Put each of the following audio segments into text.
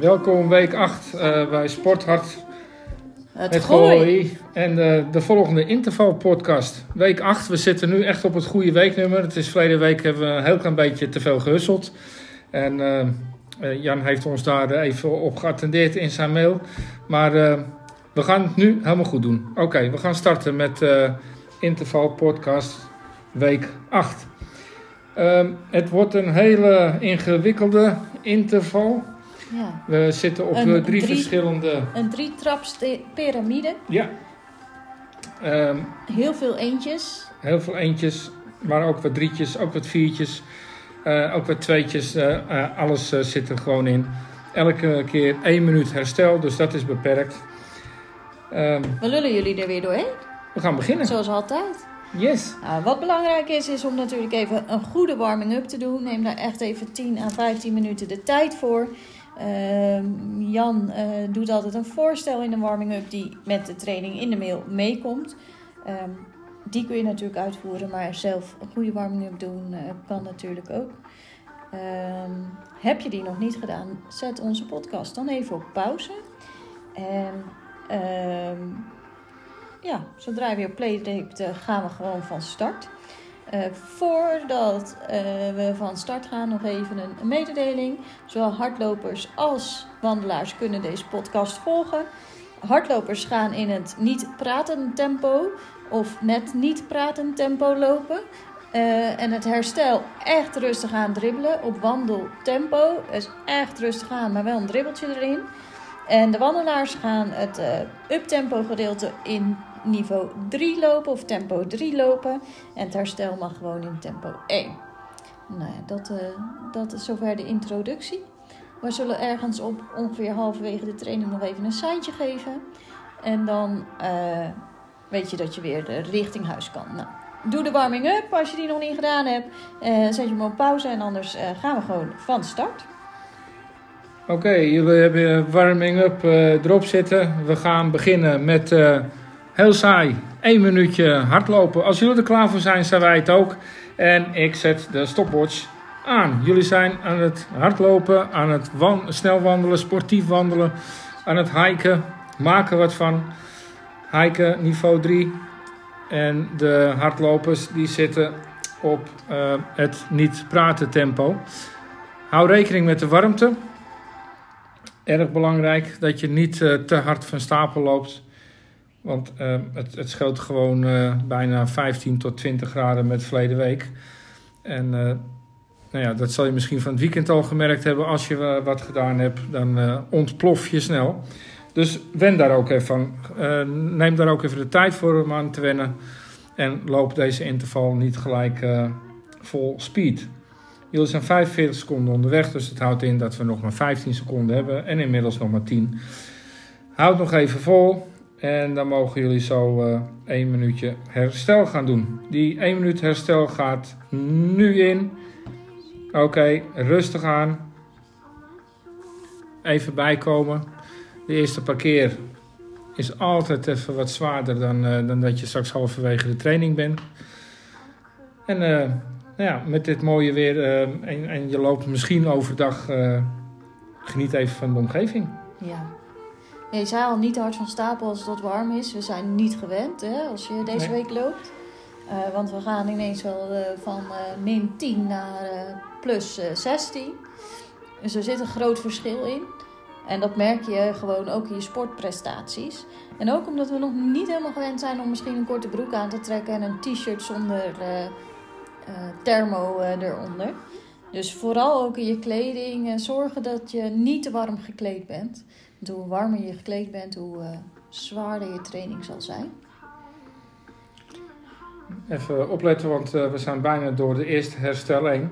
welkom week 8 uh, bij Sporthart Het gooi. Gooi. En uh, de volgende interval podcast. Week 8, we zitten nu echt op het goede weeknummer. Het is verleden week hebben we een heel klein beetje te veel gehusseld. En uh, Jan heeft ons daar even op geattendeerd in zijn mail. Maar we gaan het nu helemaal goed doen. Oké, okay, we gaan starten met interval podcast week 8. Um, het wordt een hele ingewikkelde interval. Ja. We zitten op Een drie, drie- verschillende. Een drietraps piramide. Ja. Ehm, Heel veel eentjes. heel veel eentjes, maar ook wat drietjes, ook wat viertjes, eh, ook wat tweetjes. eh, eh, alles eh, zit er gewoon in. Elke keer één minuut herstel, dus dat is beperkt. Ehm, We lullen jullie er weer doorheen. we gaan beginnen. Zoals altijd. Yes. Nou, wat belangrijk is, is om natuurlijk even een goede warming-up te doen. Neem daar echt even 10 à 15 minuten de tijd voor. Ehm, Jan eh, doet altijd een voorstel in de warming-up die met de training in de mail meekomt. Ehm, die kun je natuurlijk uitvoeren, maar zelf een goede warming-up doen eh, kan natuurlijk ook. Ehm, heb je die nog niet gedaan, zet onze podcast dan even op pauze. En ja, zodra je weer play drukt, eh, gaan we gewoon van start. Eh, voordat eh, we van start gaan, nog even een, mededeling. Zowel hardlopers als wandelaars kunnen deze podcast volgen. Hardlopers gaan in het niet praten tempo of net niet praten tempo lopen. Eh, en het herstel echt rustig aan dribbelen op wandeltempo. Dus echt rustig aan, maar wel een dribbeltje erin. En de wandelaars gaan het uptempo gedeelte in niveau 3 lopen of tempo 3 lopen. En het herstel mag gewoon in tempo 1. Nou ja, dat, eh, dat is zover de introductie. We zullen ergens op ongeveer halverwege de training nog even een seintje geven. En dan eh, weet je dat je weer richting huis kan. Nou, doe de warming up als je die nog niet gedaan hebt. Eh, zet je hem op pauze en anders gaan we gewoon van start. Oké, jullie hebben warming-up eh, erop zitten. We gaan beginnen met heel saai één minuutje hardlopen. Als jullie er klaar voor zijn, zijn wij het ook. En ik zet de stopwatch aan. Jullie zijn aan het hardlopen, aan het snel wandelen, sportief wandelen, aan het hiken. Maak er wat van. Hiken niveau 3. En de hardlopers die zitten op eh, het niet praten tempo. Hou rekening met de warmte. Erg belangrijk dat je niet eh, te hard van stapel loopt. Want eh, het, het scheelt gewoon eh, bijna 15 tot 20 graden met verleden week. En eh, nou ja, dat zal je misschien van het weekend al gemerkt hebben. Als je eh, wat gedaan hebt, dan ontplof je snel. Dus wen daar ook even van. Neem daar ook even de tijd voor om aan te wennen. En loop deze interval niet gelijk vol speed. Jullie zijn 45 seconden onderweg, dus het houdt in dat we nog maar 15 seconden hebben en inmiddels nog maar 10. Houd nog even vol en dan mogen jullie zo eh 1 minuutje herstel gaan doen. Die 1 minuut herstel gaat nu in. Oké, rustig aan. Even bijkomen. De eerste parkeer is altijd even wat zwaarder dan, eh, dan dat je straks halverwege de training bent. En eh, nou ja, met dit mooie weer en, en je loopt misschien overdag, geniet even van de omgeving. Ja. Ja, je zei al niet te hard van stapel als het warm is. We zijn niet gewend hè, als je deze Nee. week loopt. Eh, want we gaan ineens wel eh, van eh, min 10 naar plus eh, 16. Dus er zit een groot verschil in. En dat merk je gewoon ook in je sportprestaties. En ook omdat we nog niet helemaal gewend zijn om misschien een korte broek aan te trekken en een t-shirt zonder thermo eronder. Dus vooral ook in je kleding zorgen dat je niet te warm gekleed bent. Want hoe warmer je gekleed bent, hoe eh, zwaarder je training zal zijn. Even opletten, want eh, we zijn bijna door de eerste herstel heen.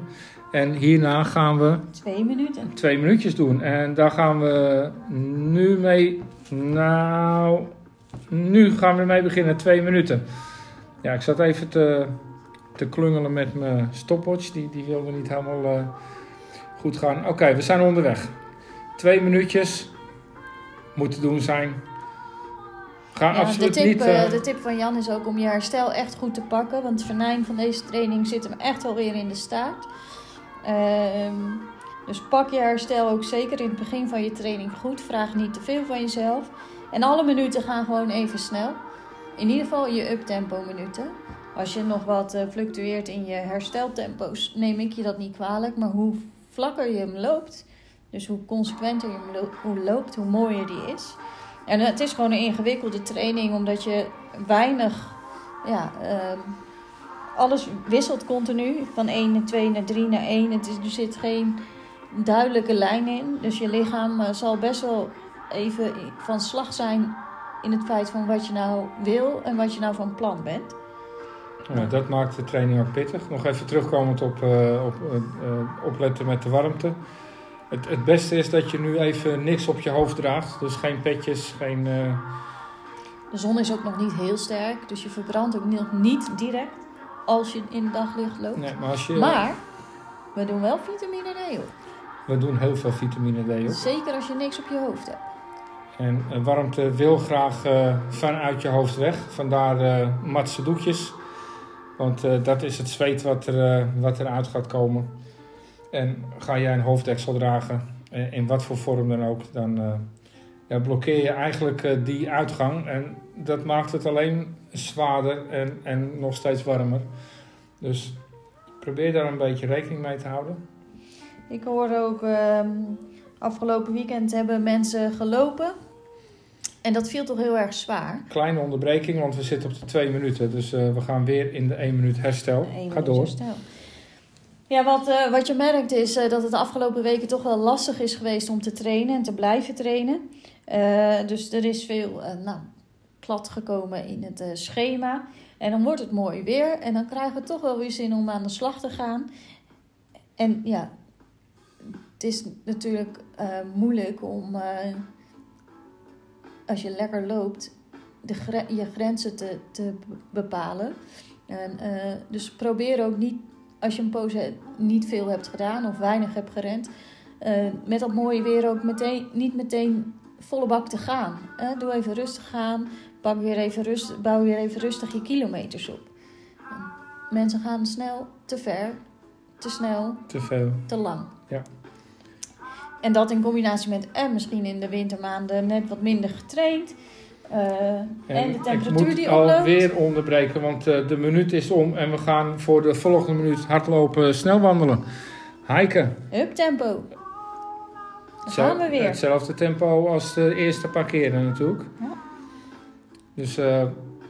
En hierna gaan we Twee minuten. twee minuutjes doen. En daar gaan we nu mee. Nou, nu gaan we mee beginnen. Twee minuten. Ja, ik zat even te, te klungelen met mijn stopwatch. Die, die wilde niet helemaal eh, goed gaan. Oké, we zijn onderweg. Twee minuutjes. Moet te doen zijn. Ga Ja, de, tip, niet. eh, eh, de tip van Jan is ook om je herstel echt goed te pakken. Want het venijn van deze training zit hem echt alweer in de staart. Ehm, Dus pak je herstel ook zeker in het begin van je training goed. Vraag niet te veel van jezelf. En alle minuten gaan gewoon even snel. In ieder geval je uptempo minuten. Als je nog wat uh, fluctueert in je hersteltempo's, neem ik je dat niet kwalijk. Maar hoe vlakker je hem loopt, dus hoe consequenter je hoe loopt, hoe mooier die is. En het is gewoon een ingewikkelde training, omdat je weinig, ja, uh, alles wisselt continu. Van 1 naar 2 naar 3 naar 1. Het is, er zit geen duidelijke lijn in. Dus je lichaam uh, zal best wel even van slag zijn in het feit van wat je nou wil en wat je nou van plan bent. Dat maakt de training ook pittig. Nog even terugkomend op, uh, op opletten met de warmte. Het, het beste is dat je nu even niks op je hoofd draagt. Dus geen petjes, geen... De zon is ook nog niet heel sterk. Dus je verbrandt ook nog niet direct als je in het daglicht loopt. Nee, maar, als je... maar we doen wel vitamine D op. We doen heel veel vitamine D op. Zeker als je niks op je hoofd hebt. En warmte wil graag uh, vanuit je hoofd weg. Vandaar uh, matse doekjes. Want uh, dat is het zweet wat, er, wat eruit gaat komen. En ga jij een hoofddeksel dragen, in wat voor vorm dan ook, dan ja, blokkeer je eigenlijk die uitgang. En dat maakt het alleen zwaarder en, en nog steeds warmer. Dus probeer daar een beetje rekening mee te houden. Ik hoorde ook, ehm, afgelopen weekend hebben mensen gelopen. En dat viel toch heel erg zwaar. Kleine onderbreking, want we zitten op de twee minuten. Dus we gaan weer in de één minuut herstel. Eén Ga door. Herstel. Ja, wat, uh, wat je merkt is uh, dat het de afgelopen weken toch wel lastig is geweest om te trainen en te blijven trainen. dus er is veel nou, plat gekomen in het schema. En dan wordt het mooi weer. En dan krijgen we toch wel weer zin om aan de slag te gaan. En ja, het is natuurlijk moeilijk om als je lekker loopt, de je grenzen te, te bepalen. En, dus probeer ook niet, als je een pose niet veel hebt gedaan of weinig hebt gerend, uh, met dat mooie weer ook meteen, niet meteen volle bak te gaan. Doe even rustig gaan, pak weer even rust, bouw weer even rustig je kilometers op. mensen gaan snel, te ver, te snel, te veel, te lang. Ja. En dat in combinatie met en misschien in de wintermaanden net wat minder getraind. Uh, en, en, de temperatuur die oploopt. Ik moet alweer onderbreken, want uh, de minuut is om. En we gaan voor de volgende minuut hardlopen, snel wandelen. Hiken. Up tempo. Dan gaan we weer. Hetzelfde tempo als de eerste paar keren natuurlijk. Ja. Dus uh,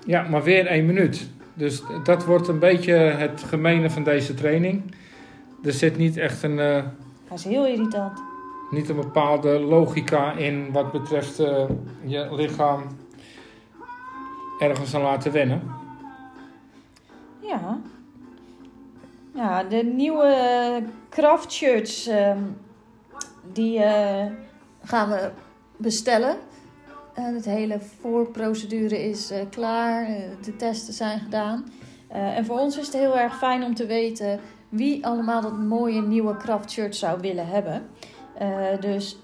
ja, maar weer één minuut. Dus dat wordt een beetje het gemene van deze training. Er zit niet echt een... Dat is heel irritant niet een bepaalde logica in wat betreft uh, je lichaam ergens aan laten wennen. Ja. Ja, de nieuwe craft shirts uh, die uh, gaan we bestellen. het hele voorprocedure is klaar, de testen zijn gedaan. en voor ons is het heel erg fijn om te weten wie allemaal dat mooie nieuwe craft shirt zou willen hebben. Dus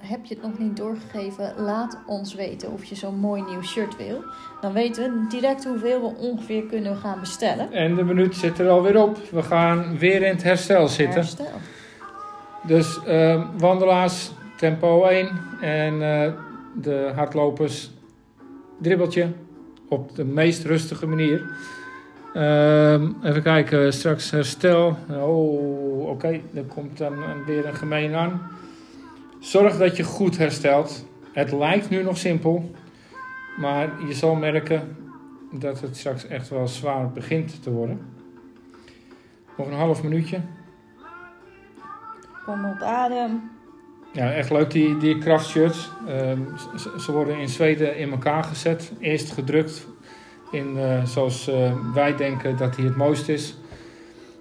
heb je het nog niet doorgegeven, laat ons weten of je zo'n mooi nieuw shirt wil. Dan weten we direct hoeveel we ongeveer kunnen gaan bestellen. En de minuut zit er alweer op. We gaan weer in het herstel zitten. Herstel. Dus uh, wandelaars, tempo 1 en uh, de hardlopers, dribbeltje op de meest rustige manier. Uh, even kijken, straks herstel. Oh, oké, okay. er komt dan weer een gemeen aan. Zorg dat je goed herstelt. Het lijkt nu nog simpel, maar je zal merken dat het straks echt wel zwaar begint te worden. Nog een half minuutje. Kom op adem. Ja, echt leuk die, die krachtshirts. Uh, ze worden in Zweden in elkaar gezet. Eerst gedrukt in, uh, zoals uh, wij denken dat hij het mooist is.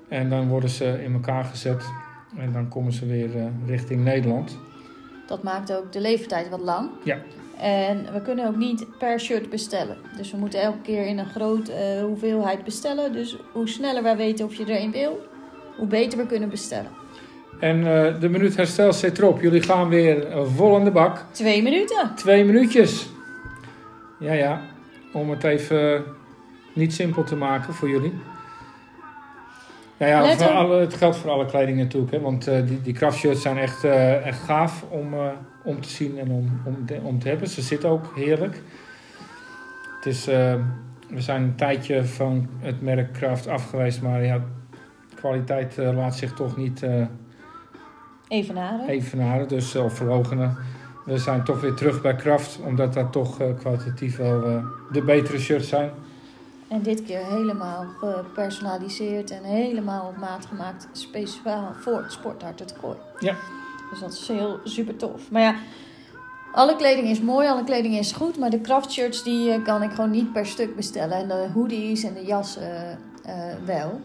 En dan worden ze in elkaar gezet en dan komen ze weer uh, richting Nederland. Dat maakt ook de leeftijd wat lang. Ja. En we kunnen ook niet per shirt bestellen. Dus we moeten elke keer in een grote hoeveelheid bestellen. Dus hoe sneller wij weten of je er een wil, hoe beter we kunnen bestellen. En uh, de minuut herstel zit erop. Jullie gaan weer vol aan de bak. Twee minuten. Twee minuutjes. Ja, ja om het even niet simpel te maken voor jullie. Nou ja, Let voor alle, het geldt voor alle kleding natuurlijk. Hè, want eh, die, die kraftshirts zijn echt, eh, echt gaaf om, eh, om te zien en om, om, te, om te hebben. Ze zitten ook heerlijk. Het is, we zijn een tijdje van het merk Kraft af geweest. Maar ja, de kwaliteit laat zich toch niet Evenaren. evenaren. Dus, of verlogenen. We zijn toch weer terug bij Kraft. Omdat dat toch kwalitatief wel de betere shirts zijn. En dit keer helemaal gepersonaliseerd en helemaal op maat gemaakt. Speciaal voor het sporthart het kooi. Ja. Dus dat is heel super tof. Maar ja, alle kleding is mooi, alle kleding is goed. Maar de kraftshirts die eh, kan ik gewoon niet per stuk bestellen. En de hoodies en de jassen eh, wel.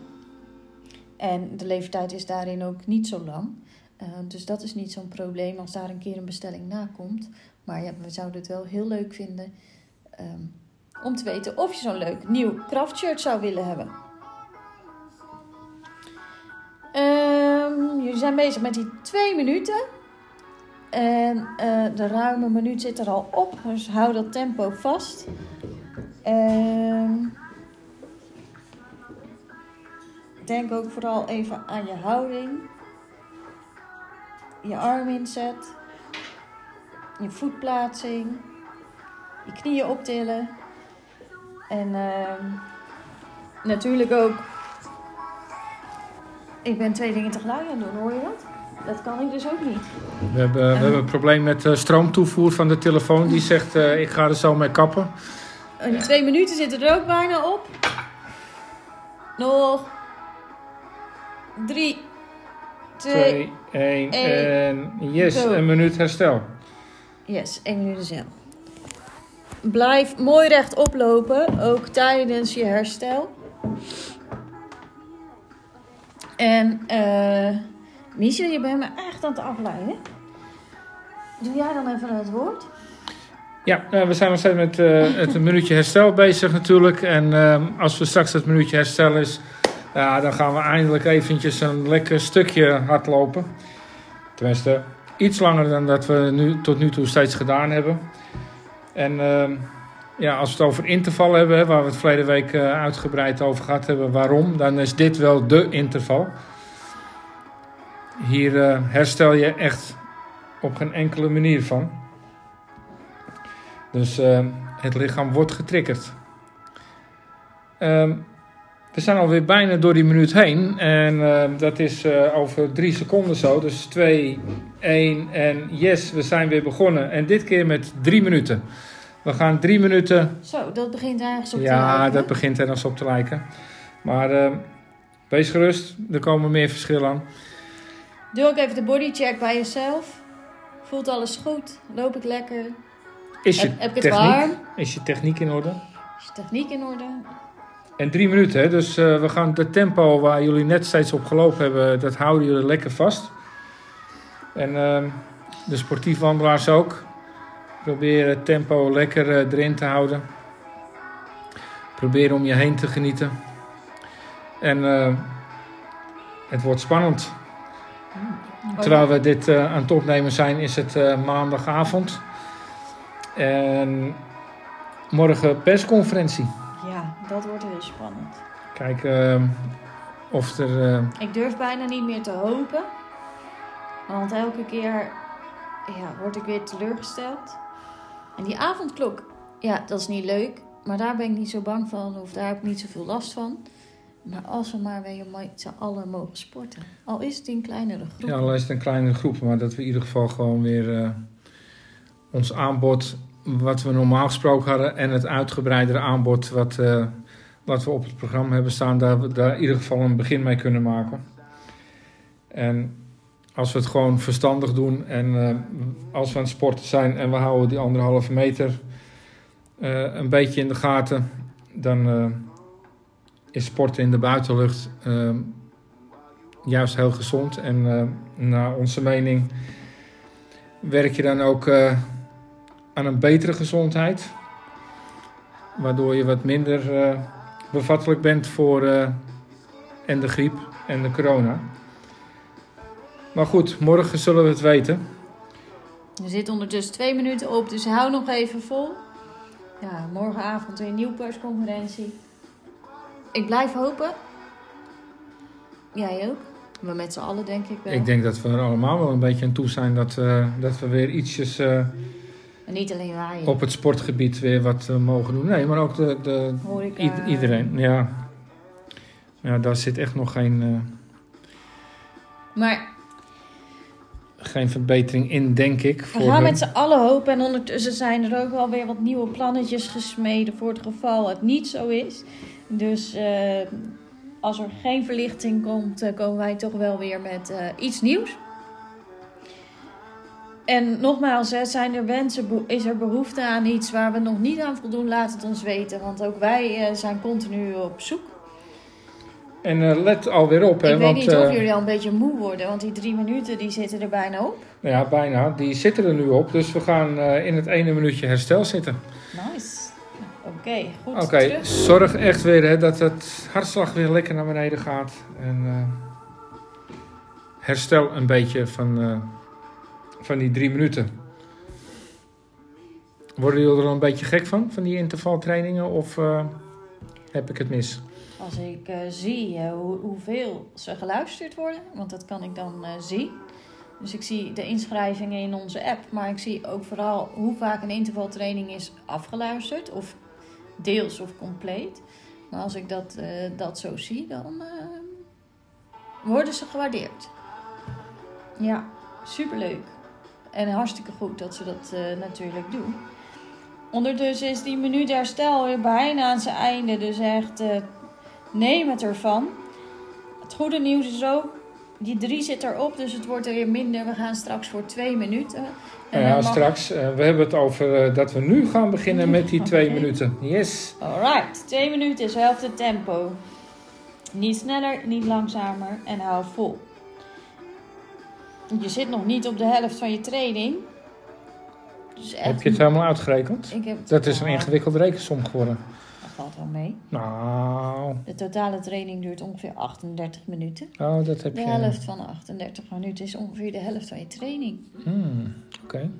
En de leeftijd is daarin ook niet zo lang. Eh, dus dat is niet zo'n probleem als daar een keer een bestelling na komt. Maar ja, we zouden het wel heel leuk vinden ehm, om te weten of je zo'n leuk nieuw kraftshirt zou willen hebben. Ehm, jullie zijn bezig met die twee minuten. En eh, de ruime minuut zit er al op, dus hou dat tempo vast. Ehm, denk ook vooral even aan je houding. Je arm inzet. Je voetplaatsing. Je knieën optillen. En ehm, natuurlijk ook. Ik ben twee dingen tegelijk aan het doen, hoor je dat? Dat kan ik dus ook niet. We hebben, we hebben een probleem met eh, stroomtoevoer van de telefoon. Die zegt, eh, ik ga er zo mee kappen. En die twee minuten zitten er ook bijna op. Nog. Drie. Twee. 2, 1 één, en yes, go. een minuut herstel. Yes, één minuut zelf. Blijf mooi rechtop lopen, ook tijdens je herstel. En eh Miesje, je bent me echt aan het afleiden. Doe jij dan even het woord? Ja, eh, we zijn nog steeds met eh, het minuutje herstel bezig natuurlijk. En ehm, als we straks het minuutje herstel is, ja, dan gaan we eindelijk eventjes een lekker stukje hardlopen. Tenminste, iets langer dan dat we nu, tot nu toe steeds gedaan hebben. En ehm, ja, als we het over interval hebben, waar we het verleden week eh, uitgebreid over gehad hebben, waarom, dan is dit wel de interval. Hier eh, herstel je echt op geen enkele manier van. Dus eh, het lichaam wordt getriggerd. Ehm, we zijn alweer bijna door die minuut heen. En eh, dat is eh, over drie seconden zo. Dus 2, 1 en yes, we zijn weer begonnen. En dit keer met drie minuten. We gaan drie minuten. Zo, dat begint ergens op te Ja, lijken. dat begint ergens op te lijken. Maar eh, wees gerust, er komen meer verschillen aan. Doe ook even de bodycheck bij jezelf. Voelt alles goed? Loop ik lekker? Is je, Heb, heb ik het techniek, warm? is je techniek in orde? Is je techniek in orde? En drie minuten, hè? dus eh, we gaan het tempo waar jullie net steeds op gelopen hebben, dat houden jullie lekker vast. En ehm, de sportief wandelaars ook. Probeer het tempo lekker eh, erin te houden. Probeer om je heen te genieten. En eh, het wordt spannend. Terwijl we dit eh, aan het opnemen zijn, is het maandagavond. En morgen persconferentie. Dat wordt heel spannend. Kijken eh, of er. eh, Ik durf bijna niet meer te hopen. Want elke keer ja, word ik weer teleurgesteld. En die avondklok, ja, dat is niet leuk. Maar daar ben ik niet zo bang van. Of daar heb ik niet zoveel last van. Maar als we maar weer met z'n allen mogen sporten. Al is het in kleinere groepen. ja, al is het een kleinere groep, maar dat we in ieder geval gewoon weer eh, ons aanbod. Wat we normaal gesproken hadden. en het uitgebreidere aanbod. wat, eh, wat we op het programma hebben staan. daar we daar in ieder geval een begin mee kunnen maken. En als we het gewoon verstandig doen. en eh, als we aan het sporten zijn. en we houden die anderhalve meter. eh, een beetje in de gaten. dan is sporten in de buitenlucht. juist heel gezond. En naar onze mening werk je dan ook aan een betere gezondheid. Waardoor je wat minder eh, bevattelijk bent voor eh, en de griep en de corona. Maar goed, morgen zullen we het weten. Er zit ondertussen twee minuten op, dus hou nog even vol. Ja, morgenavond weer een nieuwe persconferentie. Ik blijf hopen Jij ook? Maar met z'n allen denk ik wel. Ik denk dat we er allemaal wel een beetje aan toe zijn dat, eh, dat we weer ietsjes En niet alleen wij. op het sportgebied weer wat eh, mogen doen. Nee, maar ook de, de, Horeca. iedereen. Ja. ja, daar zit echt nog geen, eh, Maar geen verbetering in, denk ik. we Voor gaan hun. met z'n allen hopen. En ondertussen zijn er ook wel weer wat nieuwe plannetjes gesmeden. Voor het geval het niet zo is. Dus eh, als er geen verlichting komt, komen wij toch wel weer met iets nieuws. En nogmaals, hè, zijn er wensen, is er behoefte aan iets waar we nog niet aan voldoen, laat het ons weten. Want ook wij eh, zijn continu op zoek. En eh, let alweer op, hè, ik weet niet of eh, jullie al een beetje moe worden, want die drie minuten die zitten er bijna op. nou ja, bijna, die zitten er nu op. Dus we gaan in het ene minuutje herstel zitten. Nice. Oké, goed. Oké, zorg echt weer hè, dat het hartslag weer lekker naar beneden gaat. En herstel een beetje van, van die drie minuten. Worden jullie er een beetje gek van, van die intervaltrainingen? Of eh, heb ik het mis? Als ik eh, zie eh, hoe, hoeveel ze geluisterd worden, want dat kan ik dan zien. Dus ik zie de inschrijvingen in onze app, maar ik zie ook vooral hoe vaak een intervaltraining is afgeluisterd, of deels of compleet. Maar als ik dat, dat zo zie, dan worden ze gewaardeerd. Ja, superleuk. En hartstikke goed dat ze dat eh, natuurlijk doen. Ondertussen is die minuut herstel weer bijna aan zijn einde. Dus echt, eh, neem het ervan. Het goede nieuws is ook, die drie zit erop, dus het wordt er weer minder. We gaan straks voor twee minuten. En ja, dan mag- straks. eh, we hebben het over dat we nu gaan beginnen met die twee minuten. Yes. Alright, twee minuten is helft het tempo. Niet sneller, niet langzamer en hou vol. Je zit nog niet op de helft van je training. Dus echt, Heb je het helemaal uitgerekend? Ik heb Dat is een ingewikkelde rekensom geworden. Dat valt wel mee. Nou, De totale training duurt ongeveer 38 minuten. oh, dat heb De je. helft van de 38 minuten is ongeveer de helft van je training. Hmm, Oké.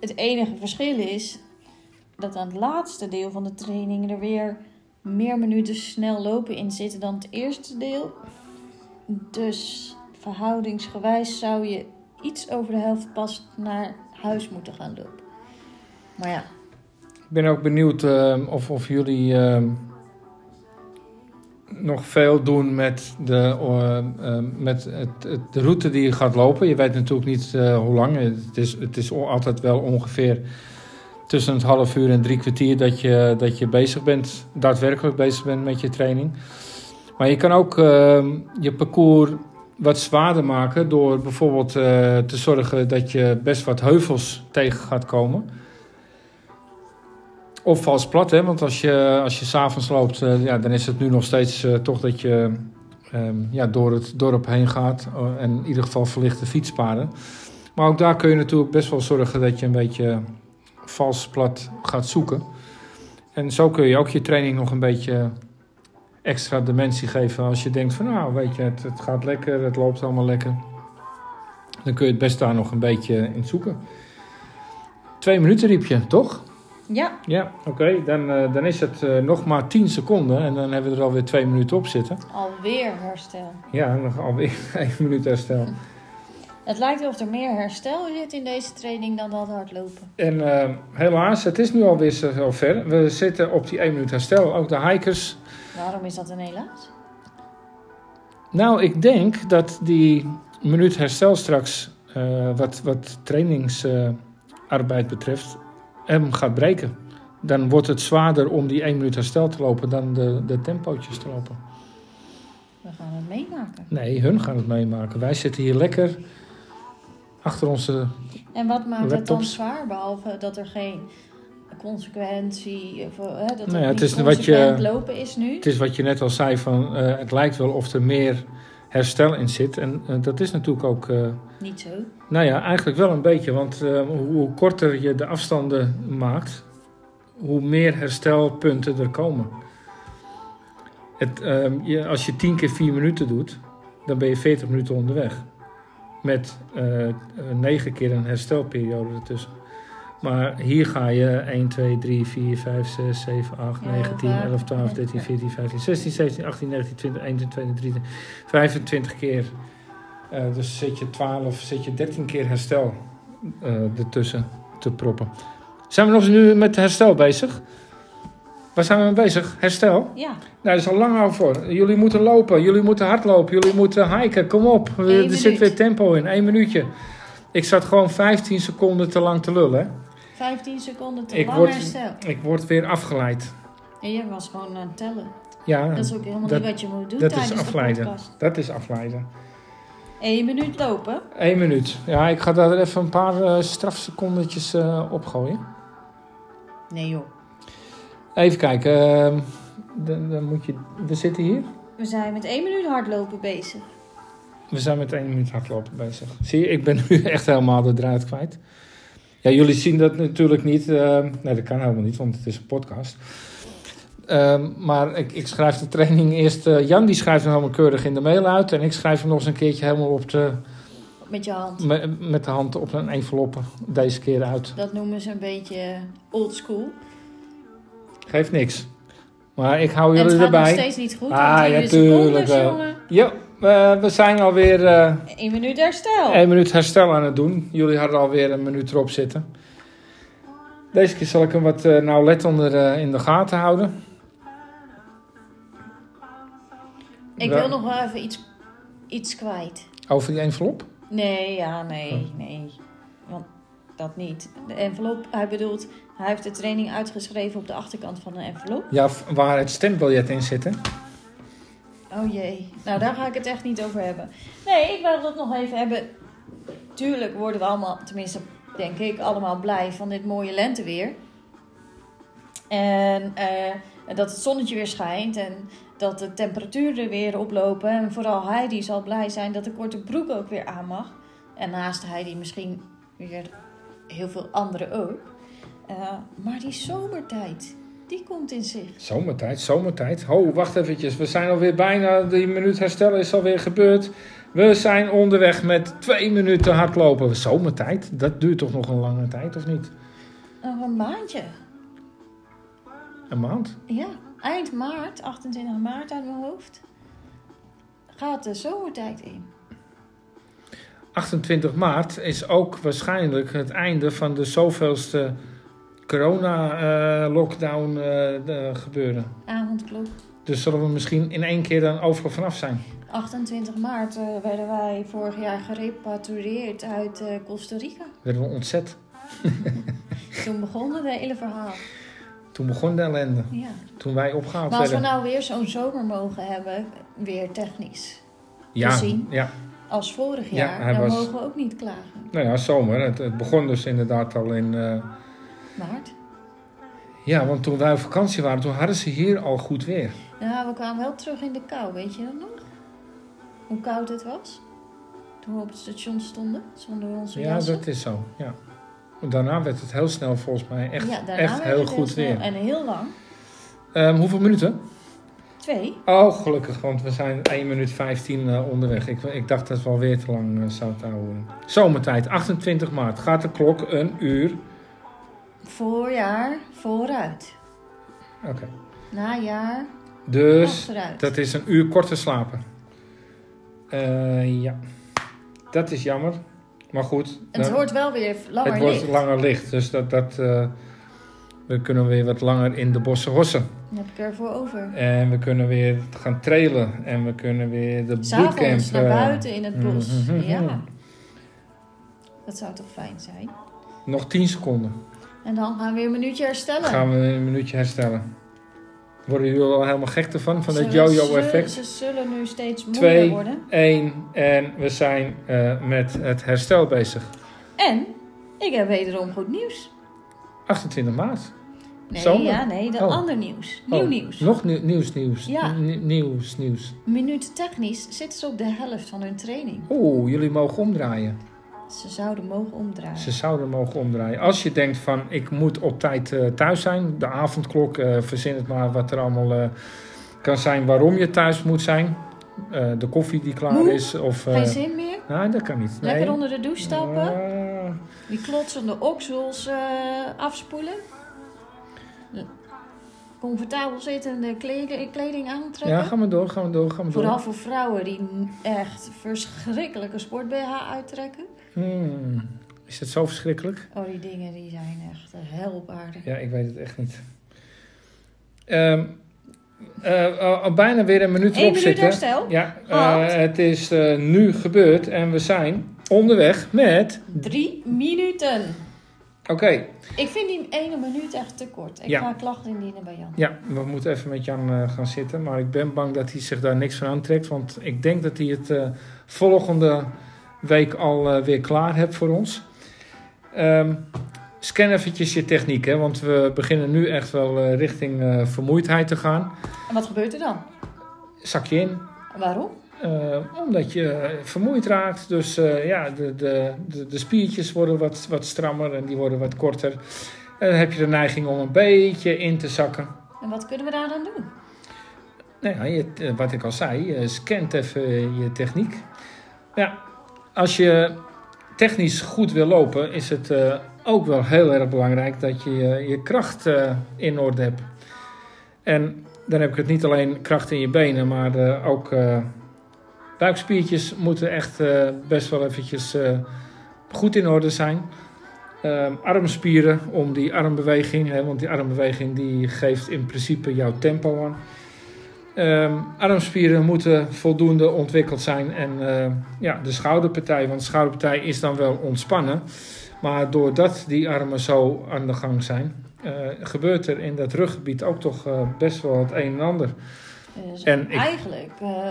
Het enige verschil is dat aan het laatste deel van de training er weer meer minuten snel lopen in zitten dan het eerste deel. Dus verhoudingsgewijs zou je iets over de helft pas naar huis moeten gaan lopen. Maar ja, Ik ben ook benieuwd eh, of, of jullie eh, nog veel doen met, de, eh, eh, met het, de route die je gaat lopen. Je weet natuurlijk niet eh, hoe lang. Het is, het is altijd wel ongeveer tussen het half uur en drie kwartier dat je, dat je bezig bent, daadwerkelijk bezig bent met je training. Maar je kan ook je parcours wat zwaarder maken door bijvoorbeeld eh, te zorgen dat je best wat heuvels tegen gaat komen. Of vals plat, hè? want als je, als je s'avonds loopt, eh, ja, dan is het nu nog steeds eh, toch dat je ehm, ja, door het dorp heen gaat. en in ieder geval verlichte fietspaden. Maar ook daar kun je natuurlijk best wel zorgen dat je een beetje vals plat gaat zoeken. En zo kun je ook je training nog een beetje extra dimensie geven. Als je denkt van nou, weet je, het, het gaat lekker, het loopt allemaal lekker. Dan kun je het best daar nog een beetje in zoeken. Twee minuten riep je, toch? ja, Ja, oké. Dan, eh, dan is het eh, nog maar 10 seconden en dan hebben we er alweer twee minuten op zitten. alweer herstel. Ja, nog alweer één minuut herstel. Het lijkt wel of er meer herstel zit in deze training dan dat hardlopen. En eh, helaas, het is nu alweer zover. We zitten op die 1 minuut herstel. Ook de hikers. Waarom is dat een helaas? Nou, ik denk dat die minuut herstel straks, eh, wat, wat trainingsarbeid betreft, hem gaat breken. Dan wordt het zwaarder om die 1 minuut herstel te lopen dan de, de tempootjes te lopen. We gaan het meemaken. Nee, hun gaan het meemaken. Wij zitten hier lekker achter onze. En wat maakt het dan zwaar, behalve dat er geen consequentie, of, hè, dat Nou ja, het niet is wat je- lopen is nu? Het is wat je net al zei: van, eh, het lijkt wel of er meer herstel in zit. En eh, dat is natuurlijk ook. eh, Niet zo. nou ja, eigenlijk wel een beetje. Want eh, hoe, hoe korter je de afstanden maakt, hoe meer herstelpunten er komen. Het, ehm, je, als je 10 keer 4 minuten doet, dan ben je 40 minuten onderweg. Met eh 9 keer een herstelperiode ertussen. Maar hier ga je 1, 2, 3, 4, 5, 6, 7, 8, Ja, 9, 10, waar- 11, 12, ja. 13, 14, 15, 16, 17, 18, 19, 20, 21, 22, 23, 25 keer. Eh, dus zit je 12, zit je 13 keer herstel eh, ertussen te proppen. Zijn we nog nu met herstel bezig? Waar zijn we mee bezig? Herstel? Ja, Nou, dat is al lang al voor. Jullie moeten lopen, jullie moeten hardlopen, jullie moeten hiken. Kom op, er zit weer tempo in. Eén minuutje. Ik zat gewoon 15 seconden te lang te lullen. Hè. 15 seconden te Ik lang word- herstel. Ik word weer afgeleid. En jij was gewoon aan het tellen. Ja, Dat is ook helemaal dat- niet wat je moet doen dat is tijdens de afleiden. podcast. dat is afleiden. Eén minuut lopen. Eén minuut. Ja, ik ga daar even een paar eh, strafsecondetjes eh opgooien. Nee joh. Even kijken. ehm, dan, dan moet je, we zitten hier. We zijn met één minuut hardlopen bezig. We zijn met één minuut hardlopen bezig. Zie je, ik ben nu echt helemaal de draad kwijt. Ja, jullie zien dat natuurlijk niet. eh, nee, dat kan helemaal niet, want het is een podcast. Ehm, maar ik, ik schrijf de training eerst. eh, Jan die schrijft hem helemaal keurig in de mail uit. En ik schrijf hem nog eens een keertje helemaal op de, Met je hand. me- met de hand op een envelop deze keer uit. Dat noemen ze een beetje old school. Geeft niks. Maar ik hou En het jullie gaat nog erbij. steeds niet goed. Ah, ja, tuurlijk wel. jongen. Ja, we, we zijn alweer eh Eén minuut herstel. één minuut herstel aan het doen. Jullie hadden alweer een minuut erop zitten. Deze keer zal ik hem wat eh nauwlettender eh, in de gaten houden. Ik wil nog wel even iets, iets kwijt. Over die envelop? Nee, ja, nee, Oh. nee. Want dat niet. De envelop, hij bedoelt, hij heeft de training uitgeschreven op de achterkant van een envelop. Ja, waar het stembiljet in zit, hè? Oh jee, nou daar ga ik het echt niet over hebben. Nee, ik wil het nog even hebben. Tuurlijk worden we allemaal, tenminste denk ik, allemaal blij van dit mooie lenteweer. En eh, dat het zonnetje weer schijnt en dat de temperaturen weer oplopen. En vooral Heidi zal blij zijn dat de korte broek ook weer aan mag. En naast Heidi misschien weer heel veel anderen ook. Eh, maar die zomertijd, die komt in zicht. Zomertijd, zomertijd. Ho, wacht eventjes. We zijn alweer bijna, die minuut herstellen is alweer gebeurd. We zijn onderweg met twee minuten hardlopen. Zomertijd, dat duurt toch nog een lange tijd, of niet? Nog een maandje. Een maand? Ja, eind maart, 28 maart uit mijn hoofd, gaat de zomertijd in. 28 maart is ook waarschijnlijk het einde van de zoveelste corona-lockdown gebeuren. Avondklok. Dus zullen we misschien in één keer dan overal vanaf zijn? 28 maart eh, werden wij vorig jaar gerepatrieerd uit eh, Costa Rica. Werden we ontzet. Toen begon het hele verhaal. Toen begon de ellende. Ja. Toen wij opgehaald Maar als we werden. nou weer zo'n zomer mogen hebben, weer technisch, ja, gezien. ja, als vorig Ja, jaar, hij dan was- mogen we ook niet klagen. nou ja, zomer. Het, het begon dus inderdaad al in... Maart. ja, want toen wij op vakantie waren, toen hadden ze hier al goed weer. Nou, we kwamen wel terug in de kou, weet je dat nog? Hoe koud het was? Toen we op het station stonden, zonder onze Ja, jassen. dat is zo. Ja. Daarna werd het heel snel volgens mij echt, ja, echt heel het goed weer. En heel lang. Ehm, hoeveel minuten? Twee. Oh, gelukkig, want we zijn 1 minuut 15 eh, onderweg. Ik, ik dacht dat we alweer te lang eh, zou houden. Zomertijd, 28 maart. Gaat de klok een uur? Voorjaar, vooruit. Oké. Najaar, Dus achteruit. dat is een uur korter slapen. Eh, ja, dat is jammer. Maar goed, het dan- wordt wel weer langer het wordt licht. langer licht. Dus dat, dat, eh, we kunnen weer wat langer in de bossen hossen. Dat heb ik ervoor over. En we kunnen weer gaan trailen. En we kunnen weer de bootcamp... Naar eh, buiten in het bos. mhm, mhm. Ja. Dat zou toch fijn zijn? nog 10 seconden. En dan gaan we weer een minuutje herstellen. gaan we een minuutje herstellen. Worden jullie al helemaal gek ervan, van dat Ze- yo-yo ze- effect? Ze zullen nu steeds moeier Twee. worden. 1 en we zijn eh, met het herstel bezig. En ik heb wederom goed nieuws. 28 maart. Nee, Zomer? ja, nee, dat Oh. ander nieuws. Nieuw Oh, nieuws. Nog nieuw- nieuws, nieuws. Ja. Nieuws, nieuws. Minuten technisch zitten ze op de helft van hun training. Oeh, jullie mogen omdraaien. Ze zouden mogen omdraaien. Ze zouden mogen omdraaien. Als je denkt van, ik moet op tijd eh, thuis zijn. De avondklok, eh, verzin het maar wat er allemaal eh, kan zijn waarom je thuis moet zijn. De koffie die klaar Moe? is. Of, Geen zin meer? Nee, dat kan niet. Lekker nee. onder de douche stappen? Die klotsende oksels afspoelen. Comfortabel zittende kleding, kleding aantrekken. Ja, ga maar door, ga maar door, ga maar door. Vooral voor vrouwen die echt verschrikkelijke sport-BH uittrekken. Hmm, Is het zo verschrikkelijk? Oh, die dingen die zijn echt hel op aarde. Ja, ik weet het echt niet. Ehm, eh, al, bijna weer een minuut erop minuut zitten. herstel. Ja, eh, het is eh, nu gebeurd en we zijn onderweg met... Drie minuten. Oké, Ik vind die ene minuut echt te kort. Ik Ja. ga klachten indienen bij Jan. ja, we moeten even met Jan eh, gaan zitten. Maar ik ben bang dat hij zich daar niks van aantrekt. Want ik denk dat hij het eh, volgende week al eh, weer klaar hebt voor ons. Ehm, scan eventjes je techniek, hè, want we beginnen nu echt wel eh, richting eh, vermoeidheid te gaan. En wat gebeurt er dan? Zak je in, Waarom? Omdat je vermoeid raakt. Dus ja, de, de, de, de spiertjes worden wat, wat strammer en die worden wat korter. En dan heb je de neiging om een beetje in te zakken. En wat kunnen we daar dan doen? Nou ja, je, wat ik al zei, je scant even je techniek. Ja, als je technisch goed wil lopen, is het eh, ook wel heel erg belangrijk dat je je, je kracht eh, in orde hebt. En dan heb ik het niet alleen kracht in je benen, maar eh, ook eh, buikspiertjes moeten echt eh, best wel eventjes eh, goed in orde zijn. Ehm, armspieren om die armbeweging, hè, want die armbeweging die geeft in principe jouw tempo aan. Ehm, armspieren moeten voldoende ontwikkeld zijn en eh, ja, de schouderpartij, want de schouderpartij is dan wel ontspannen. Maar doordat die armen zo aan de gang zijn, eh, gebeurt er in dat ruggebied ook toch eh, best wel het een en ander. Dus En eigenlijk eh,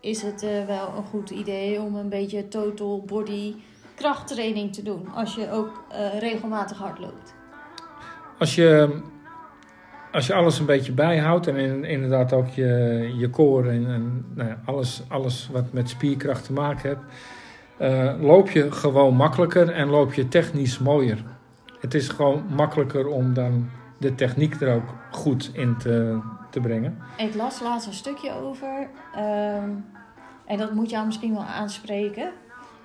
is het eh, wel een goed idee om een beetje total body krachttraining te doen. Als je ook eh, regelmatig hard loopt. Als je, als je alles een beetje bijhoudt en in- inderdaad ook je, je core en, en nou ja, alles, alles wat met spierkracht te maken heeft, eh, loop je gewoon makkelijker en loop je technisch mooier. Het is gewoon makkelijker om dan de techniek er ook goed in te, te brengen. Ik las laatst een stukje over. ehm, en dat moet jou misschien wel aanspreken.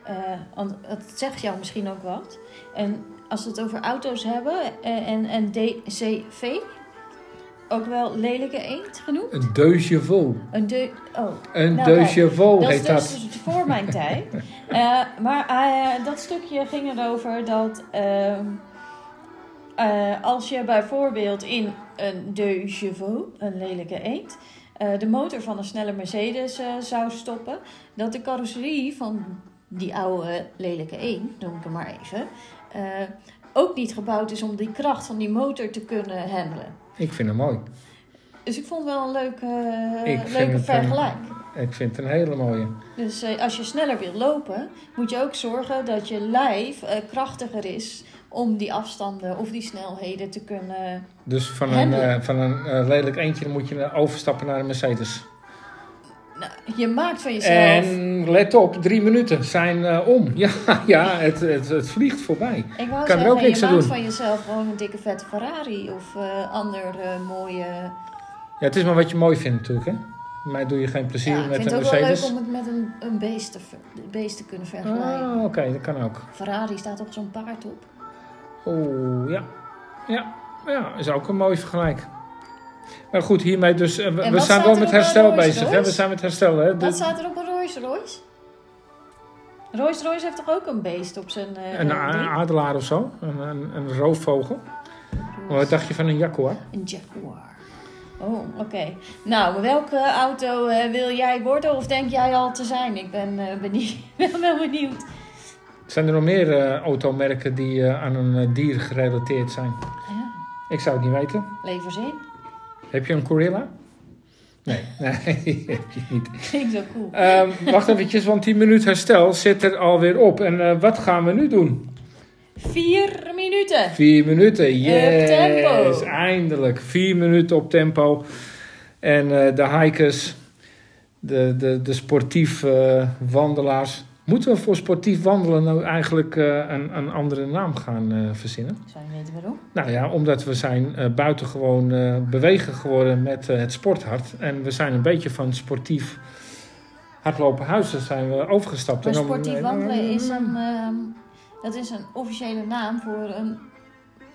eh, want het zegt jou misschien ook wat. En als we het over auto's hebben eh, en, en DCV, ook wel lelijke eend genoemd. Een deusje vol. Een de oh, Een Nou, deusje vol dat is heet dat. dus voor mijn tijd. Eh, maar eh, dat stukje ging erover dat ehm, eh, als je bijvoorbeeld in een deux chevaux, een lelijke eend, de motor van een snelle Mercedes zou stoppen, dat de carrosserie van die oude lelijke eend, noem ik hem maar even, ook niet gebouwd is om die kracht van die motor te kunnen handelen. Ik vind hem mooi. Dus ik vond het wel een leuke, Ik eh, vergelijk. Ik vind het een hele mooie. Dus eh, als je sneller wilt lopen, moet je ook zorgen dat je lijf eh, krachtiger is om die afstanden of die snelheden te kunnen. Dus van een, van een lelijk eentje moet je overstappen naar een Mercedes. Nou, je maakt van jezelf. En let op, drie minuten zijn eh, om. Ja, ja het, het, het vliegt voorbij. ik kan er zeggen, ook niks je aan maakt doen. van jezelf gewoon een dikke vette Ferrari of eh ander eh, mooie. Ja, het is maar wat je mooi vindt natuurlijk. Hè? Mij doe je geen plezier Ja, ik met vind een het ook wel leuk Mercedes. om het met een, een beest, te, ver- beest te kunnen vergelijken. Ah, oké, dat kan ook. Ferrari staat toch zo'n paard op? Oeh, ja. Ja, ja, is ook een mooi vergelijk. Maar goed, hiermee dus... eh, we zijn wel met herstel bezig. Hè? We zijn met herstel. Hè? Wat staat er op een Rolls Royce? Rolls Royce heeft toch ook een beest op zijn. eh, een adelaar of zo. Een, een, een roofvogel. Maar wat dacht je van een jaguar? Een Jaguar. Oh, oké. Nou, welke auto eh, wil jij worden of denk jij al te zijn? Ik ben, benieuwd. ben wel benieuwd. Zijn er nog meer automerken die aan een dier gerelateerd zijn? Ja, Ik zou het niet weten. levers in. Heb je een Gorilla? Nee, nee, heb je niet. Klinkt zo cool. Ehm, wacht eventjes, want 10 minuten herstel zit er alweer op. En eh, wat gaan we nu doen? Vier minuten. Vier minuten, yes! tempo. Eindelijk, vier minuten op tempo. En eh, de hikers, de, de, de sportief eh, wandelaars. Moeten we voor sportief wandelen nou eigenlijk eh, een, een andere naam gaan eh, verzinnen? Zou je weten waarom? Nou ja, omdat we zijn eh, buitengewoon eh bewegen geworden met het sporthart. En we zijn een beetje van sportief hardlopen huizen zijn we overgestapt. Maar En dan- sportief wandelen is een, ehm, Dat is een officiële naam voor een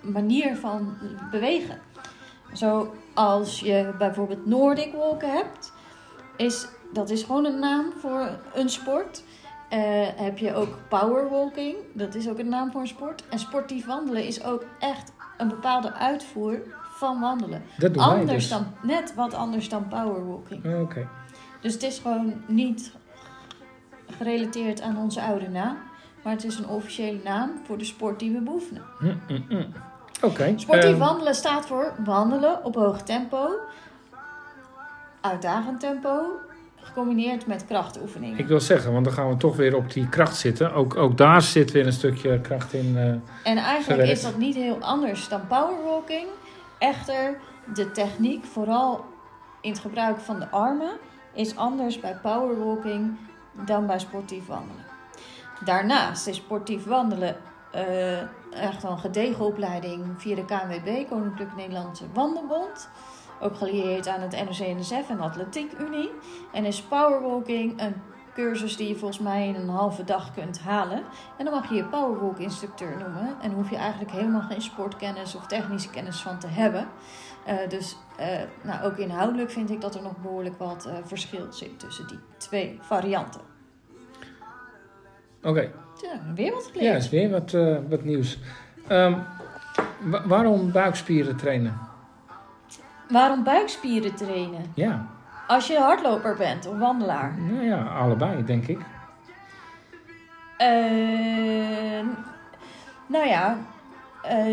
manier van bewegen. Zoals je bijvoorbeeld Nordic walken hebt, is, dat is gewoon een naam voor een sport. Eh, heb je ook powerwalking, dat is ook een naam voor een sport. En sportief wandelen is ook echt een bepaalde uitvoer van wandelen. Dat doen wij Anders dus. dan, net wat anders dan powerwalking. Oké. Dus het is gewoon niet gerelateerd aan onze oude naam. Maar het is een officiële naam voor de sport die we beoefenen. Hm, hm, hm. Oké. Sportief ehm, wandelen staat voor wandelen op hoog tempo, uitdagend tempo, gecombineerd met krachtoefeningen. Ik wil zeggen, want dan gaan we toch weer op die kracht zitten. Ook, ook daar zit weer een stukje kracht in. eh, En eigenlijk Verwerkt. is dat niet heel anders dan powerwalking. Echter, de techniek, vooral in het gebruik van de armen, is anders bij powerwalking dan bij sportief wandelen. Daarnaast is sportief wandelen eh, echt wel een gedegen opleiding via de KNWB, Koninklijke Nederlandse Wandelbond. Ook gelieerd aan het NOC-NSF en de Atletiek Unie. En is powerwalking een cursus die je volgens mij in een halve dag kunt halen. En dan mag je je powerwalk instructeur noemen. En hoef je eigenlijk helemaal geen sportkennis of technische kennis van te hebben. Eh, dus eh, nou, ook inhoudelijk vind ik dat er nog behoorlijk wat eh, verschil zit tussen die twee varianten. Oké. Ja, weer wat Ja, geleerd. is weer wat, wat nieuws. Ehm, wa- waarom buikspieren trainen? Waarom buikspieren trainen? Ja, Als je hardloper bent of wandelaar. nou ja, allebei denk ik. Eh, nou ja, eh,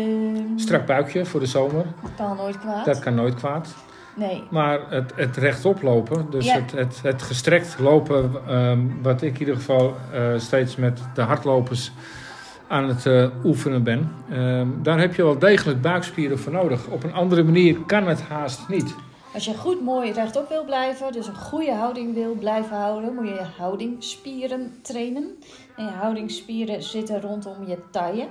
Strak buikje voor de zomer, dat kan nooit kwaad. dat kan nooit kwaad. Nee. Maar het, het rechtop lopen, dus Ja. het, het, het gestrekt lopen, ehm, wat ik in ieder geval eh, steeds met de hardlopers aan het eh, oefenen ben, ehm, daar heb je wel degelijk buikspieren voor nodig. Op een andere manier kan het haast niet. Als je goed mooi rechtop wil blijven, dus een goede houding wil blijven houden, moet je je houdingsspieren trainen. En je houdingsspieren zitten rondom je taille.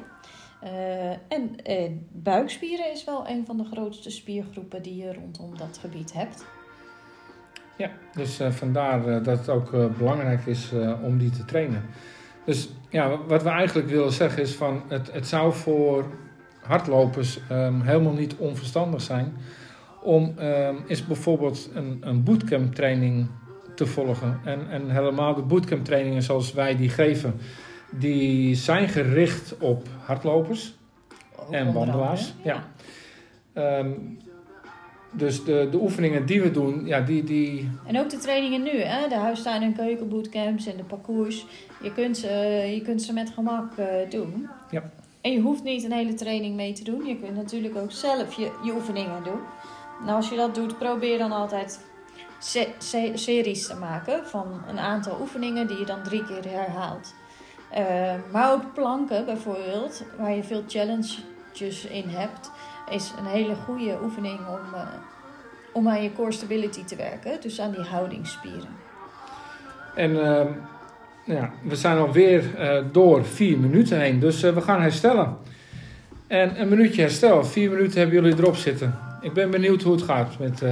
Eh, en eh, buikspieren is wel een van de grootste spiergroepen die je rondom dat gebied hebt. Ja, dus vandaar dat het ook belangrijk is om die te trainen. Dus ja, wat we eigenlijk willen zeggen is van het, het zou voor hardlopers ehm, helemaal niet onverstandig zijn om ehm, is bijvoorbeeld een, een bootcamp training te volgen. En, en helemaal de bootcamp trainingen zoals wij die geven, die zijn gericht op hardlopers Ook en wandelaars. Ja. Ehm, dus de, de oefeningen die we doen, ja, die, die, En ook de trainingen nu, hè? de huistuin- en keukenbootcamps en de parcours. Je kunt ze, je kunt ze met gemak eh, doen. Ja. En je hoeft niet een hele training mee te doen. Je kunt natuurlijk ook zelf je, je oefeningen doen. Nou, als je dat doet, probeer dan altijd se- se- series te maken van een aantal oefeningen die je dan drie keer herhaalt. Eh, maar ook planken bijvoorbeeld, waar je veel challenges in hebt, is een hele goede oefening om, eh, om aan je core stability te werken. Dus aan die houdingsspieren. En ehm, ja, we zijn alweer eh door vier minuten heen, dus eh, we gaan herstellen. En een minuutje herstel, vier minuten hebben jullie erop zitten. Ik ben benieuwd hoe het gaat met,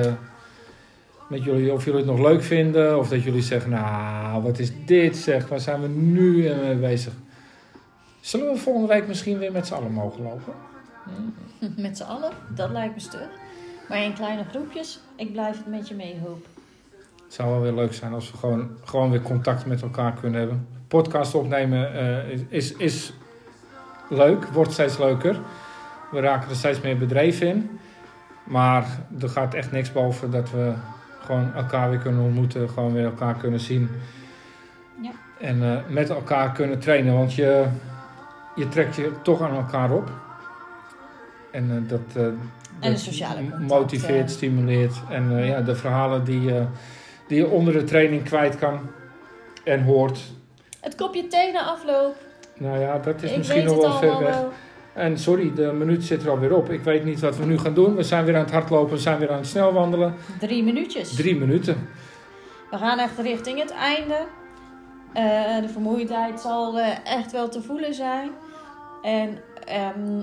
met jullie, of jullie het nog leuk vinden, of dat jullie zeggen, nou, wat is dit zeg, waar zijn we nu mee bezig? Zullen we volgende week misschien weer met z'n allen mogen lopen? Met z'n allen, dat lijkt me stug. Maar in kleine groepjes, ik blijf het met je meehopen. Het zou wel weer leuk zijn als we gewoon, gewoon weer contact met elkaar kunnen hebben. Podcast opnemen eh, is, is, is leuk, wordt steeds leuker. We raken er steeds meer bedreven in. Maar er gaat echt niks boven dat we gewoon elkaar weer kunnen ontmoeten. Gewoon weer elkaar kunnen zien. Ja. En eh, met elkaar kunnen trainen. Want je, je trekt je toch aan elkaar op. En eh, dat, eh, de dat sociale contact, motiveert, eh. stimuleert. En ja, de verhalen die, die je onder de training kwijt kan en hoort. Het kopje thee na afloop. Nou ja, dat is ik misschien nog wel ver weg. wel. En sorry, de minuut zit er alweer op. Ik weet niet wat we nu gaan doen. We zijn weer aan het hardlopen, we zijn weer aan het snelwandelen. Drie minuutjes. Drie minuten. We gaan echt richting het einde. De vermoeidheid zal echt wel te voelen zijn. En ehm,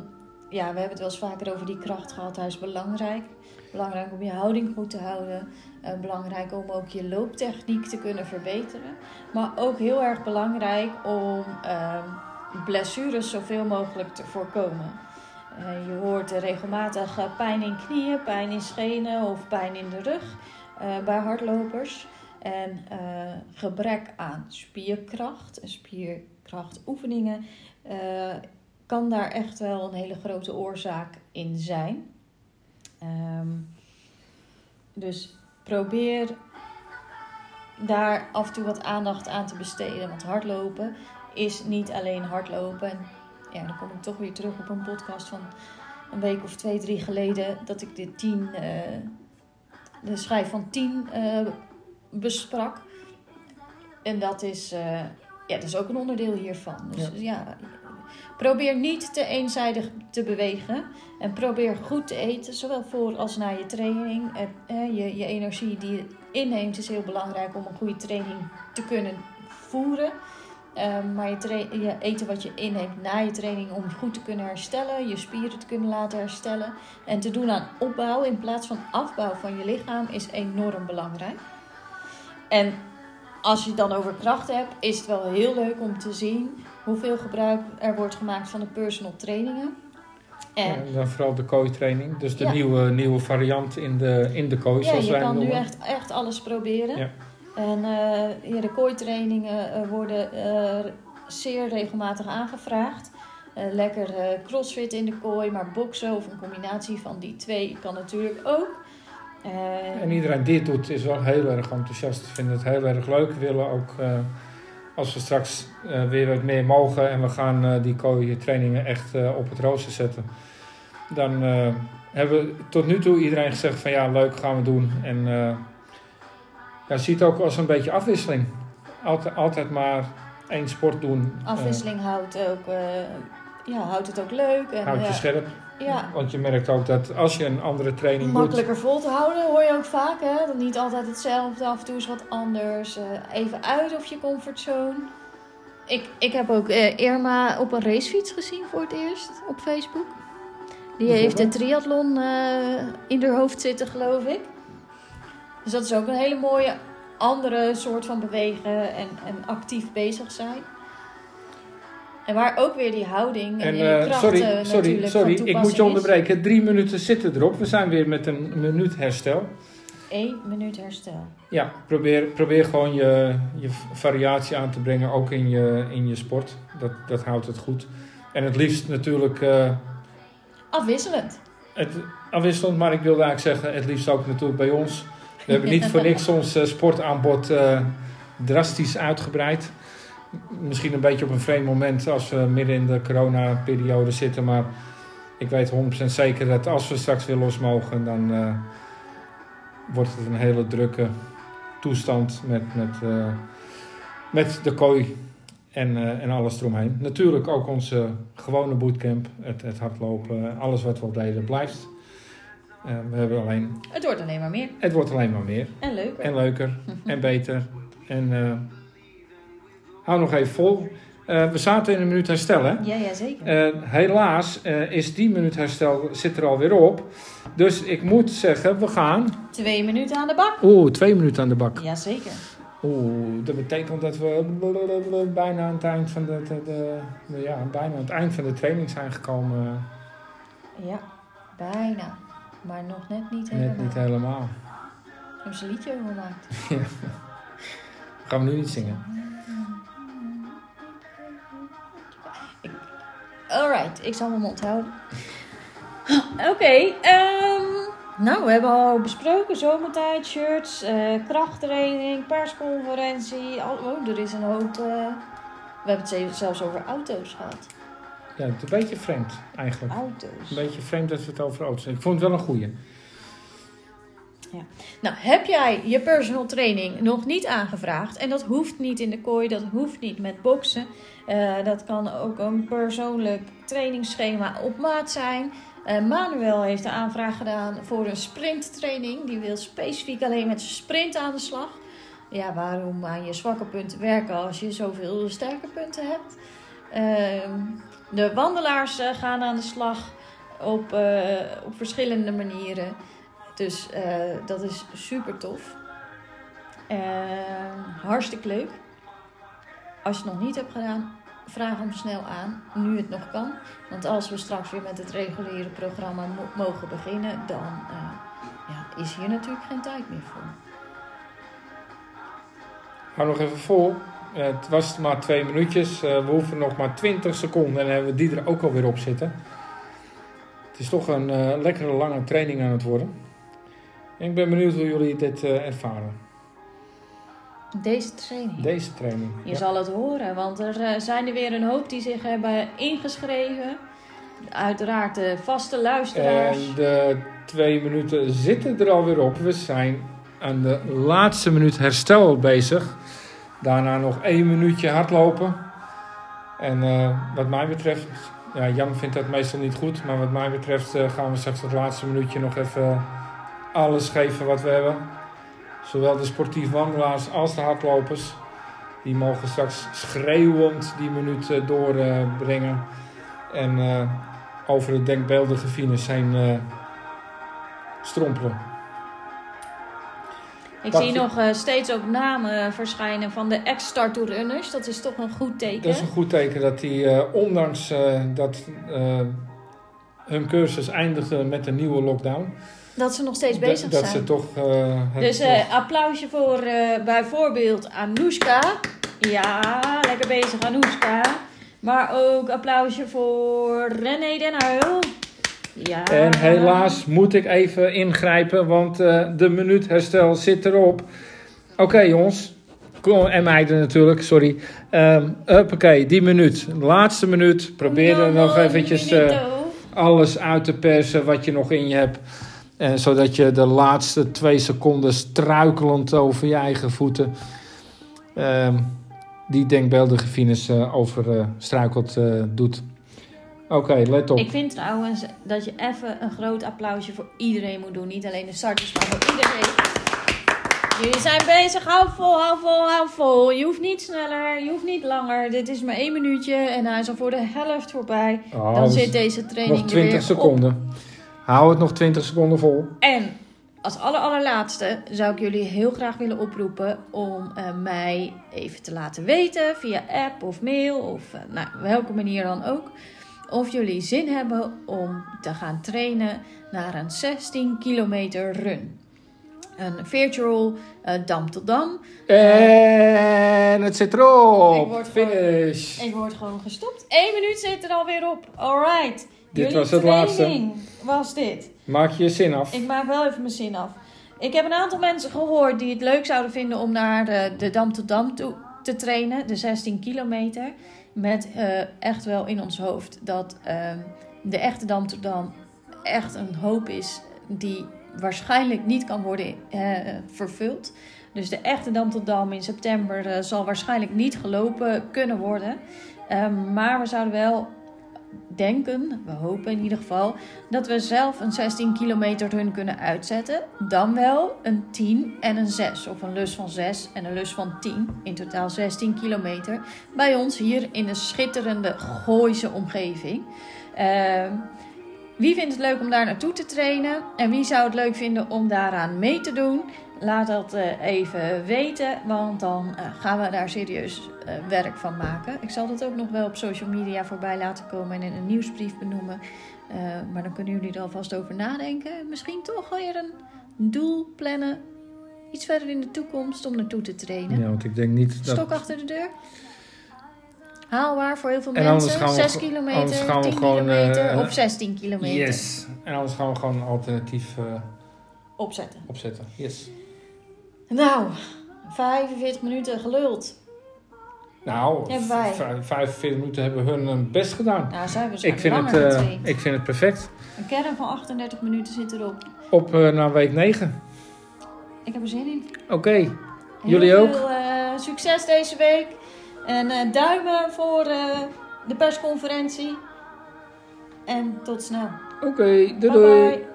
ja, we hebben het wel eens vaker over die kracht gehad. Hij is belangrijk. Belangrijk om je houding goed te houden. Eh, belangrijk om ook je looptechniek te kunnen verbeteren. Maar ook heel erg belangrijk om ehm, blessures zoveel mogelijk te voorkomen. Eh, je hoort regelmatig eh, pijn in knieën, pijn in schenen of pijn in de rug bij hardlopers. En gebrek aan spierkracht en spierkrachtoefeningen kan daar echt wel een hele grote oorzaak in zijn. Ehm, dus probeer daar af en toe wat aandacht aan te besteden. Want hardlopen is niet alleen hardlopen. En ja, dan kom ik toch weer terug op een podcast van een week of twee, drie geleden. Dat ik de tien, eh, de schijf van tien eh, besprak. En dat is, eh, ja, dat is ook een onderdeel hiervan. Dus Ja. ja. Probeer niet te eenzijdig te bewegen. En probeer goed te eten, zowel voor als na je training. Eh, je, je energie die je inneemt is heel belangrijk om een goede training te kunnen voeren. Ehm, maar je, je eten wat je inneemt na je training om goed te kunnen herstellen, je spieren te kunnen laten herstellen. En te doen aan opbouw in plaats van afbouw van je lichaam is enorm belangrijk. En als je het dan over kracht hebt, is het wel heel leuk om te zien hoeveel gebruik er wordt gemaakt van de personal trainingen. En dan vooral de kooi-training. Dus de Ja. nieuwe, nieuwe variant in de, in de kooi, Ja, zoals je wij kan nu echt, echt alles proberen. Ja. En ja, de kooitrainingen eh, worden eh, zeer regelmatig aangevraagd. Lekker crossfit in de kooi, maar boksen of een combinatie van die twee kan natuurlijk ook. En iedereen die het doet is wel heel erg enthousiast. Vinden het heel erg leuk. Willen ook, als we straks eh, weer wat meer mogen en we gaan eh, die kooi trainingen echt eh, op het rooster zetten. Dan hebben we tot nu toe iedereen gezegd van ja, leuk gaan we doen. En ja, zie het ook als een beetje afwisseling. Altijd, altijd maar één sport doen. afwisseling houdt, ook, ja, houdt het ook leuk. En, houdt je ja, scherp. Ja, Want je merkt ook dat als je een andere training doet. makkelijker vol te houden hoor je ook vaak. Hè? Dat niet altijd hetzelfde, af en toe is wat anders. Eh, even uit of je comfortzone. Ik, ik heb ook eh, Irma op een racefiets gezien voor het eerst op Facebook. Die heeft de triathlon eh, in haar hoofd zitten, geloof ik. Dus dat is ook een hele mooie andere soort van bewegen en, en actief bezig zijn. En waar ook weer die houding en, En, die eh, krachten sorry, sorry, natuurlijk sorry van ik moet je onderbreken. Drie minuten zitten erop. We zijn weer met een minuut herstel. Eén minuut herstel. Ja, probeer, probeer gewoon je, je variatie aan te brengen, ook in je, in je sport. Dat, dat houdt het goed. En het liefst natuurlijk eh, Afwisselend. het afwisselend, maar ik wilde eigenlijk zeggen, het liefst ook natuurlijk bij ons. We hebben niet voor niks ons eh, sportaanbod drastisch uitgebreid. Misschien een beetje op een vreemd moment als we midden in de coronaperiode zitten, maar ik weet 100% zeker dat als we straks weer los mogen, dan eh, wordt het een hele drukke toestand met, met, eh, met de kooi en, eh, en alles eromheen. Natuurlijk ook onze gewone bootcamp, het, het hardlopen, alles wat we al deden blijft. We hebben alleen, Het wordt alleen maar meer. het wordt alleen maar meer En leuker. en leuker en beter. En hou nog even vol. Eh, we zaten in een minuut herstel, hè? Ja, ja, zeker. Eh, helaas eh, is die minuut herstel zit er alweer op. Dus ik moet zeggen, we gaan. Twee minuten aan de bak. Oeh, twee minuten aan de bak. Jazeker. Oeh, dat betekent dat we bijna aan het eind van de, de, de- de- ja, bijna aan het eind van de training zijn gekomen. Ja, bijna. Maar nog net niet helemaal. Net niet helemaal. Hebben ze een liedje over gemaakt. Gaan we nu niet zingen. Alright, ik zal mijn mond houden. Oké, ehm, nou, we hebben al besproken zomertijd, shirts, eh, krachttraining, persconferentie. Al, oh, er is een hoop. eh, we hebben het ze- zelfs over auto's gehad. Ja, het is een beetje vreemd eigenlijk. Auto's. Een beetje vreemd dat we het over auto's hebben. Ik vond het wel een goeie. Nou, heb jij je personal training nog niet aangevraagd? En dat hoeft niet in de kooi, dat hoeft niet met boksen. Eh, dat kan ook een persoonlijk trainingsschema op maat zijn. Eh, Manuel heeft de aanvraag gedaan voor een sprinttraining. Die wil specifiek alleen met sprint aan de slag. Ja, waarom aan je zwakke punten werken als je zoveel sterke punten hebt? Ehm, de wandelaars eh, gaan aan de slag op, op verschillende manieren. Dus eh, dat is super tof. Eh, hartstikke leuk. Als je het nog niet hebt gedaan, vraag hem snel aan, nu het nog kan. Want als we straks weer met het reguliere programma mo- mogen beginnen, dan eh, ja, is hier natuurlijk geen tijd meer voor. Hou nog even vol. Het was maar twee minuutjes. We hoeven nog maar 20 seconden en dan hebben we die er ook alweer op zitten. Het is toch een lekkere lange training aan het worden. Ik ben benieuwd hoe jullie dit eh, ervaren. Deze training. Deze training. Je Ja. zal het horen, want er eh, zijn er weer een hoop die zich hebben ingeschreven. Uiteraard de vaste luisteraars. En de twee minuten zitten er alweer op. We zijn aan de laatste minuut herstel bezig. Daarna nog één minuutje hardlopen. En eh, wat mij betreft, ja, Jan vindt dat meestal niet goed. Maar wat mij betreft gaan we straks het laatste minuutje nog even alles geven wat we hebben. Zowel de sportief wandelaars als de hardlopers. Die mogen straks schreeuwend die minuut eh, doorbrengen. en eh, over de denkbeeldige fines heen eh, strompelen. Ik zie je- nog steeds ook namen verschijnen van de ex-Starter Runners. Dat is toch een goed teken. Dat is een goed teken dat die, ondanks dat hun cursus eindigde met een nieuwe lockdown, Dat ze nog steeds dat- bezig dat zijn. ze toch. eh, Dus eh, applausje voor eh, bijvoorbeeld Anoushka. Ja, lekker bezig Anoushka. Maar ook applausje voor René den Huil. Ja. En helaas moet ik even ingrijpen, want de minuut herstel zit erop. Oké jongens, en meiden natuurlijk, sorry. Um, Oké, die minuut. Laatste minuut. Probeer er nog eventjes eh, alles uit te persen wat je nog in je hebt. En zodat je de laatste twee seconden struikelend over je eigen voeten... ehm, die denkbeeldige fines eh, over eh, struikelt eh, doet. Oké, let op. Ik vind trouwens dat je even een groot applausje voor iedereen moet doen. Niet alleen de starters, maar voor iedereen. Jullie zijn bezig. Hou vol, hou vol, hou vol. Je hoeft niet sneller, je hoeft niet langer. Dit is maar één minuutje en hij is al voor de helft voorbij. Oh, Dan dus zit deze training nog er weer 20 op. Hou het nog 20 seconden vol. En als aller, allerlaatste zou ik jullie heel graag willen oproepen om eh, mij even te laten weten via app of mail of eh, nou, welke manier dan ook. Of jullie zin hebben om te gaan trainen naar een 16 kilometer run. Een virtual eh, dam tot dam. En het zit erop. Ik word gewoon- Finish. Ik word gewoon gestopt. Eén minuut zit er alweer op. Alright. Dit Jullie was het training was dit. Maak je zin af. Ik maak wel even mijn zin af. Ik heb een aantal mensen gehoord die het leuk zouden vinden om naar de, de Dam tot Dam toe te trainen, de 16 kilometer. Met eh, echt wel in ons hoofd dat ehm, de echte Dam tot Dam echt een hoop is die waarschijnlijk niet kan worden eh, vervuld. Dus de echte Dam tot Dam in september eh, zal waarschijnlijk niet gelopen kunnen worden. Ehm, maar we zouden wel denken, we hopen in ieder geval, dat we zelf een 16 kilometer run kunnen uitzetten. Dan wel een 10 en een 6. Of een lus van 6 en een lus van 10. In totaal 16 kilometer. Bij ons hier in de schitterende Gooise omgeving. Ehm, wie vindt het leuk om daar naartoe te trainen? En wie zou het leuk vinden om daaraan mee te doen? Laat dat eh, even weten, want dan eh, gaan we daar serieus eh, werk van maken. Ik zal dat ook nog wel op social media voorbij laten komen en in een nieuwsbrief benoemen. Eh, maar dan kunnen jullie er alvast over nadenken. Misschien toch weer een doel plannen. Iets verder in de toekomst om naartoe te trainen. Ja, want ik denk niet dat... Stok achter de deur. Haalbaar voor heel veel En anders mensen. gaan we 6 ge- kilometer, anders gaan we 10 gewoon, kilometer eh, of 16 kilometer Yes. En anders gaan we gewoon een alternatief eh, opzetten. opzetten. Yes. Nou, 45 minuten geluld. Nou, Hebben wij. v- 45 minuten hebben hun hun best gedaan. Nou, zijn we Ik vind, het, eh, getraind. ik vind het perfect. Een kern van 38 minuten zit erop. Op eh, naar week 9. Ik heb er zin in. Oké. Heel Jullie ook? veel eh, succes deze week. En eh, duimen voor eh, de persconferentie. En tot snel. Oké, doei Bye doei. bye.